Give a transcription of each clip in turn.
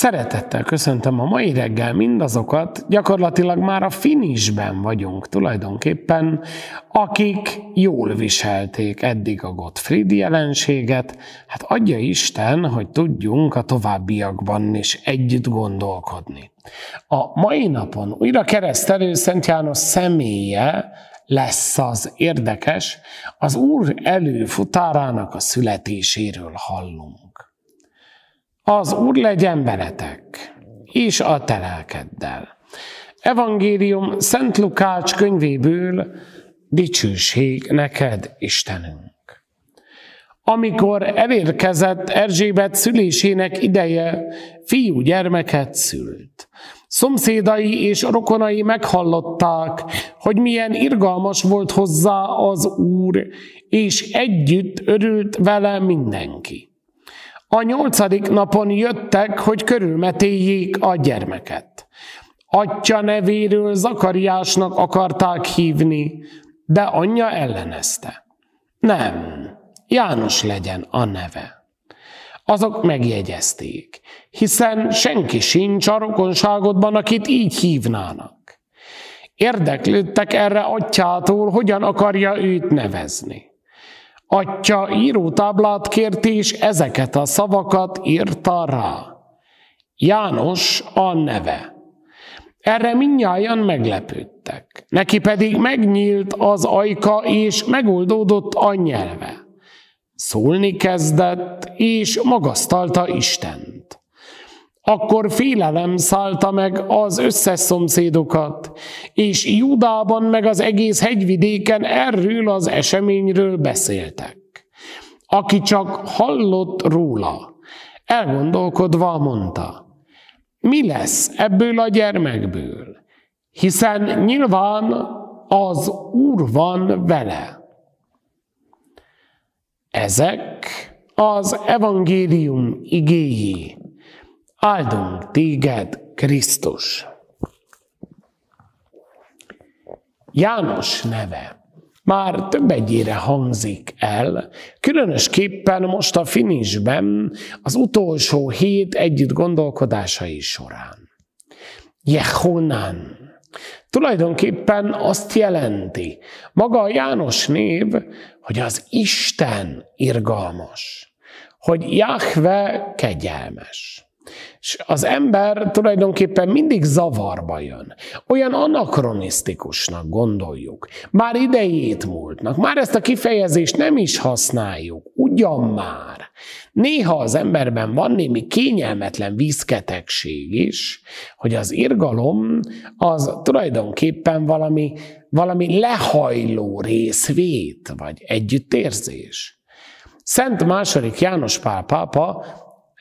Szeretettel köszöntöm a mai reggel mindazokat, gyakorlatilag már a finisben vagyunk tulajdonképpen, akik jól viselték eddig a Gottfried jelenséget, hát adja Isten, hogy tudjunk a továbbiakban is együtt gondolkodni. A mai napon újra keresztelő Szent János személye lesz az érdekes, az Úr előfutárának a születéséről hallunk. Az Úr legyen veletek, és a te lelkeddel. Evangélium Szent Lukács könyvéből dicsőség neked, Istenünk. Amikor elérkezett Erzsébet szülésének ideje, fiú gyermeket szült. Szomszédai és rokonai meghallották, hogy milyen irgalmas volt hozzá az Úr, és együtt örült vele mindenki. A nyolcadik napon jöttek, hogy körülmetéljék a gyermeket. Atya nevéről Zakariásnak akarták hívni, de anyja ellenezte. Nem, János legyen a neve. Azok megjegyezték, hiszen senki sincs a rokonságodban, akit így hívnának. Érdeklődtek erre atyától, hogyan akarja őt nevezni. Atya írótáblát kért, és ezeket a szavakat írta rá. János a neve. Erre minnyáján meglepődtek. Neki pedig megnyílt az ajka, és megoldódott a nyelve. Szólni kezdett, és magasztalta Istent. Akkor félelem szállta meg az összes szomszédokat, és Judában meg az egész hegyvidéken erről az eseményről beszéltek. Aki csak hallott róla, elgondolkodva mondta, mi lesz ebből a gyermekből, hiszen nyilván az Úr van vele. Ezek az evangélium igéi. Áldunk téged, Krisztus! János neve már több egyére hangzik el, különösképpen most a finisben az utolsó hét együtt gondolkodásai során. Jehonan. Tulajdonképpen azt jelenti, maga a János név, hogy az Isten irgalmas, hogy Jahve kegyelmes. És az ember tulajdonképpen mindig zavarba jön. Olyan anakronisztikusnak gondoljuk. Már idejét múltnak. Már ezt a kifejezést nem is használjuk. Ugyan már. Néha az emberben van némi kényelmetlen vízketegség is, hogy az irgalom az tulajdonképpen valami, valami lehajló részvét, vagy együttérzés. Szent második János Pál pápa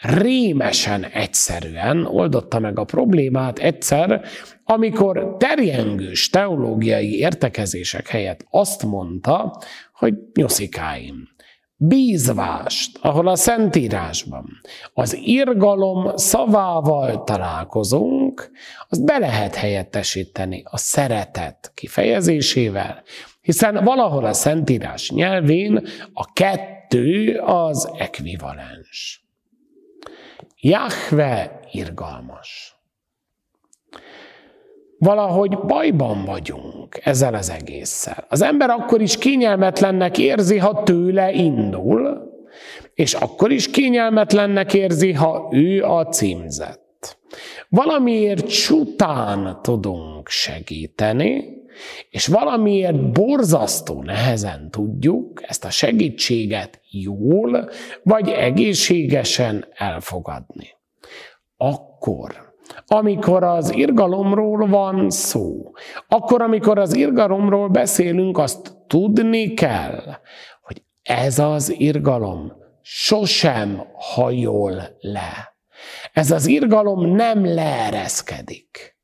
rémesen egyszerűen oldotta meg a problémát egyszer, amikor terjengős teológiai értekezések helyett azt mondta, hogy nyoszikáim, bízvást, ahol a Szentírásban az irgalom szavával találkozunk, azt be lehet helyettesíteni a szeretet kifejezésével, hiszen valahol a Szentírás nyelvén a kettő az ekvivalens. Jahve irgalmas. Valahogy bajban vagyunk ezzel az egésszel. Az ember akkor is kényelmetlennek érzi, ha tőle indul, és akkor is kényelmetlennek érzi, ha ő a címzett. Valamiért csután tudunk segíteni, és valamiért borzasztó nehezen tudjuk ezt a segítséget jól vagy egészségesen elfogadni. Akkor, amikor az irgalomról van szó, akkor, amikor az irgalomról beszélünk, azt tudni kell, hogy ez az irgalom sosem hajol le. Ez az irgalom nem leereszkedik.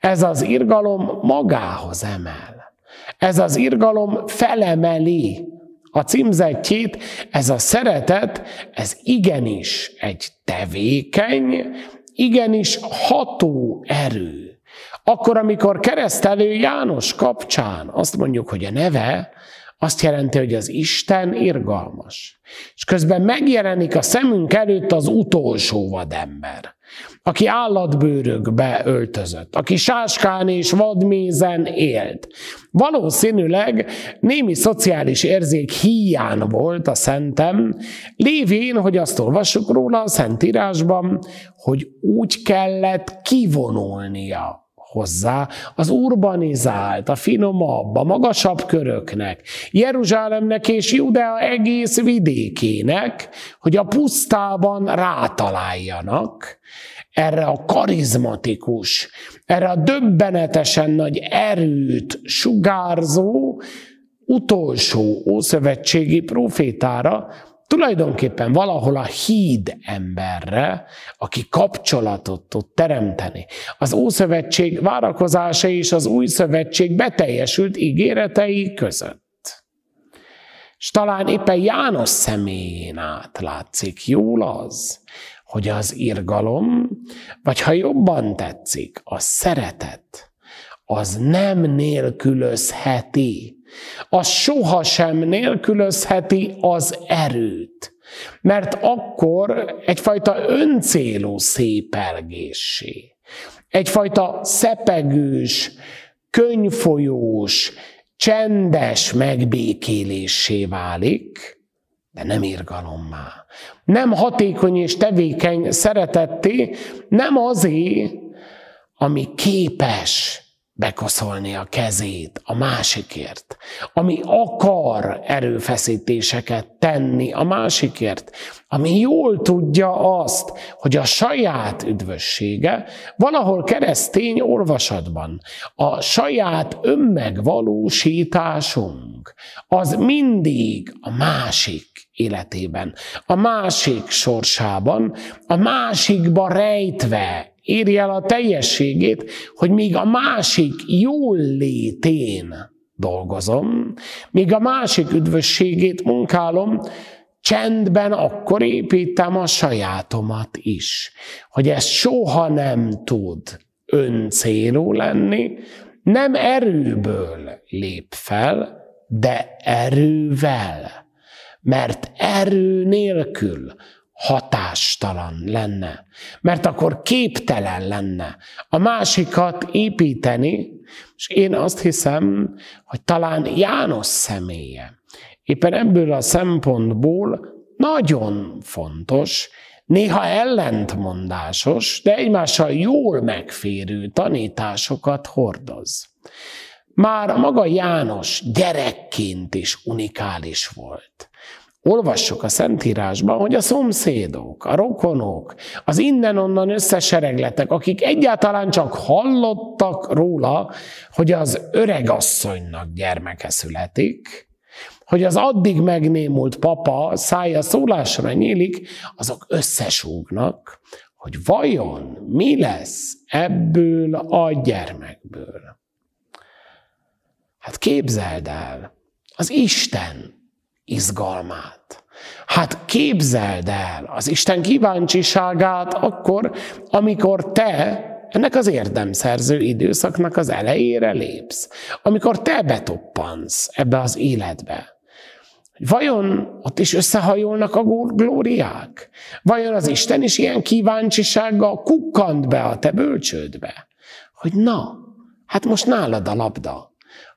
Ez az irgalom magához emel. Ez az irgalom felemeli a címzetjét, ez a szeretet, ez igenis egy tevékeny, igenis ható erő. Akkor, amikor keresztelő János kapcsán azt mondjuk, hogy a neve, azt jelenti, hogy az Isten irgalmas. És közben megjelenik a szemünk előtt az utolsó vadember. Aki állatbőrökbe öltözött, aki sáskán és vadmézen élt. Valószínűleg némi szociális érzék hiány volt a szentem, lévén, hogy azt olvassuk róla a Szentírásban, hogy úgy kellett kivonulnia hozzá az urbanizált, a finomabb, a magasabb köröknek, Jeruzsálemnek és Judea egész vidékének, hogy a pusztában rátaláljanak erre a karizmatikus, erre a döbbenetesen nagy erőt sugárzó utolsó ószövetségi profétára, tulajdonképpen valahol a híd emberre, aki kapcsolatot tud teremteni. Az Ószövetség várakozása és az Új Szövetség beteljesült ígéretei között. És talán éppen János személyén át látszik jól az, hogy az irgalom, vagy ha jobban tetszik, a szeretet, az nem nélkülözheti az sohasem nélkülözheti az erőt. Mert akkor egyfajta öncélú szépelgéssé, egyfajta szepegős, könyvfolyós, csendes megbékélésé válik, de nem irgalommá. Nem hatékony és tevékeny szeretetté, nem azé, ami képes bekoszolni a kezét a másikért, ami akar erőfeszítéseket tenni a másikért, ami jól tudja azt, hogy a saját üdvössége valahol keresztény olvasatban, a saját önmegvalósításunk, az mindig a másik életében, a másik sorsában, a másikba rejtve éri el a teljességét, hogy míg a másik jól létén dolgozom, míg a másik üdvösségét munkálom, csendben akkor építem a sajátomat is, hogy ez soha nem tud öncélú lenni, nem erőből lép fel, de erővel. Mert erő nélkül hatástalan lenne, mert akkor képtelen lenne a másikat építeni, és én azt hiszem, hogy talán János személye éppen ebből a szempontból nagyon fontos, néha ellentmondásos, de egymással jól megférő tanításokat hordoz. Már maga János gyerekként is unikális volt. Olvassuk a Szentírásban, hogy a szomszédok, a rokonok, az innen-onnan összeseregletek, akik egyáltalán csak hallottak róla, hogy az öregasszonynak gyermeke születik, hogy az addig megnémult papa szája szólásra nyílik, azok összesúgnak, hogy vajon mi lesz ebből a gyermekből. Hát képzeld el, az Isten izgalmát. Hát képzeld el az Isten kíváncsiságát akkor, amikor te ennek az érdemszerző időszaknak az elejére lépsz. Amikor te betoppansz ebbe az életbe. Vajon ott is összehajolnak a glóriák? Vajon az Isten is ilyen kíváncsisággal kukkant be a te bölcsődbe? Hogy na, hát most nálad a labda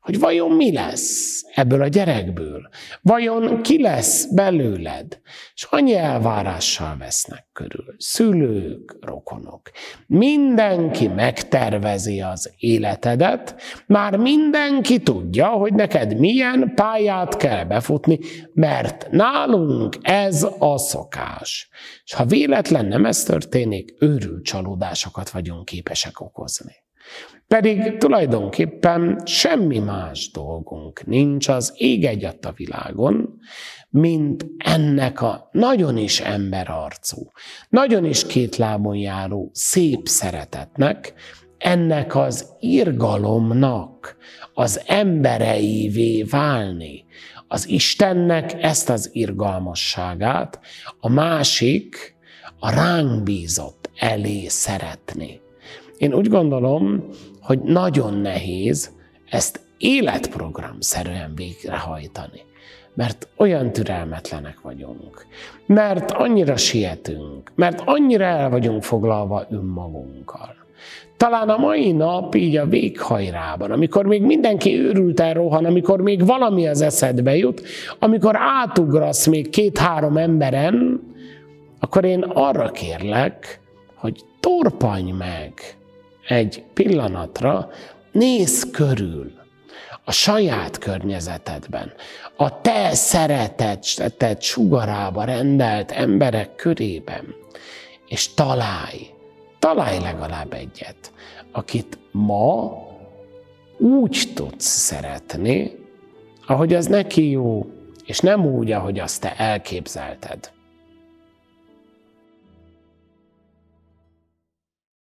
hogy vajon mi lesz ebből a gyerekből, vajon ki lesz belőled, és annyi elvárással vesznek körül, szülők, rokonok. Mindenki megtervezi az életedet, már mindenki tudja, hogy neked milyen pályát kell befutni, mert nálunk ez a szokás. És ha véletlen nem ez történik, őrült csalódásokat vagyunk képesek okozni. Pedig tulajdonképpen semmi más dolgunk nincs az ég egyat a világon, mint ennek a nagyon is emberarcú, nagyon is két lábon járó szép szeretetnek, ennek az irgalomnak az embereivé válni, az Istennek ezt az irgalmasságát a másik, a ránk bízott elé szeretni. Én úgy gondolom, hogy nagyon nehéz ezt életprogramszerűen végrehajtani. mert olyan türelmetlenek vagyunk, mert annyira sietünk, mert annyira el vagyunk foglalva önmagunkkal. Talán a mai nap így a véghajrában, amikor még mindenki őrült rohan, amikor még valami az eszedbe jut, amikor átugrasz még két-három emberen, akkor én arra kérlek, hogy torpanj meg egy pillanatra, nézz körül a saját környezetedben, a te szereteted sugarába rendelt emberek körében, és találj, találj legalább egyet, akit ma úgy tudsz szeretni, ahogy az neki jó, és nem úgy, ahogy azt te elképzelted.